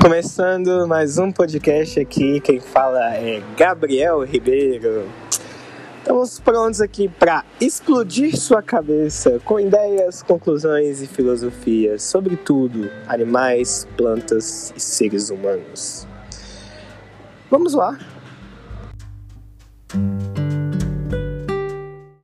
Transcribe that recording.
Começando mais um podcast aqui, quem fala é Gabriel Ribeiro. Estamos prontos aqui para explodir sua cabeça com ideias, conclusões e filosofias sobre tudo: animais, plantas e seres humanos. Vamos lá!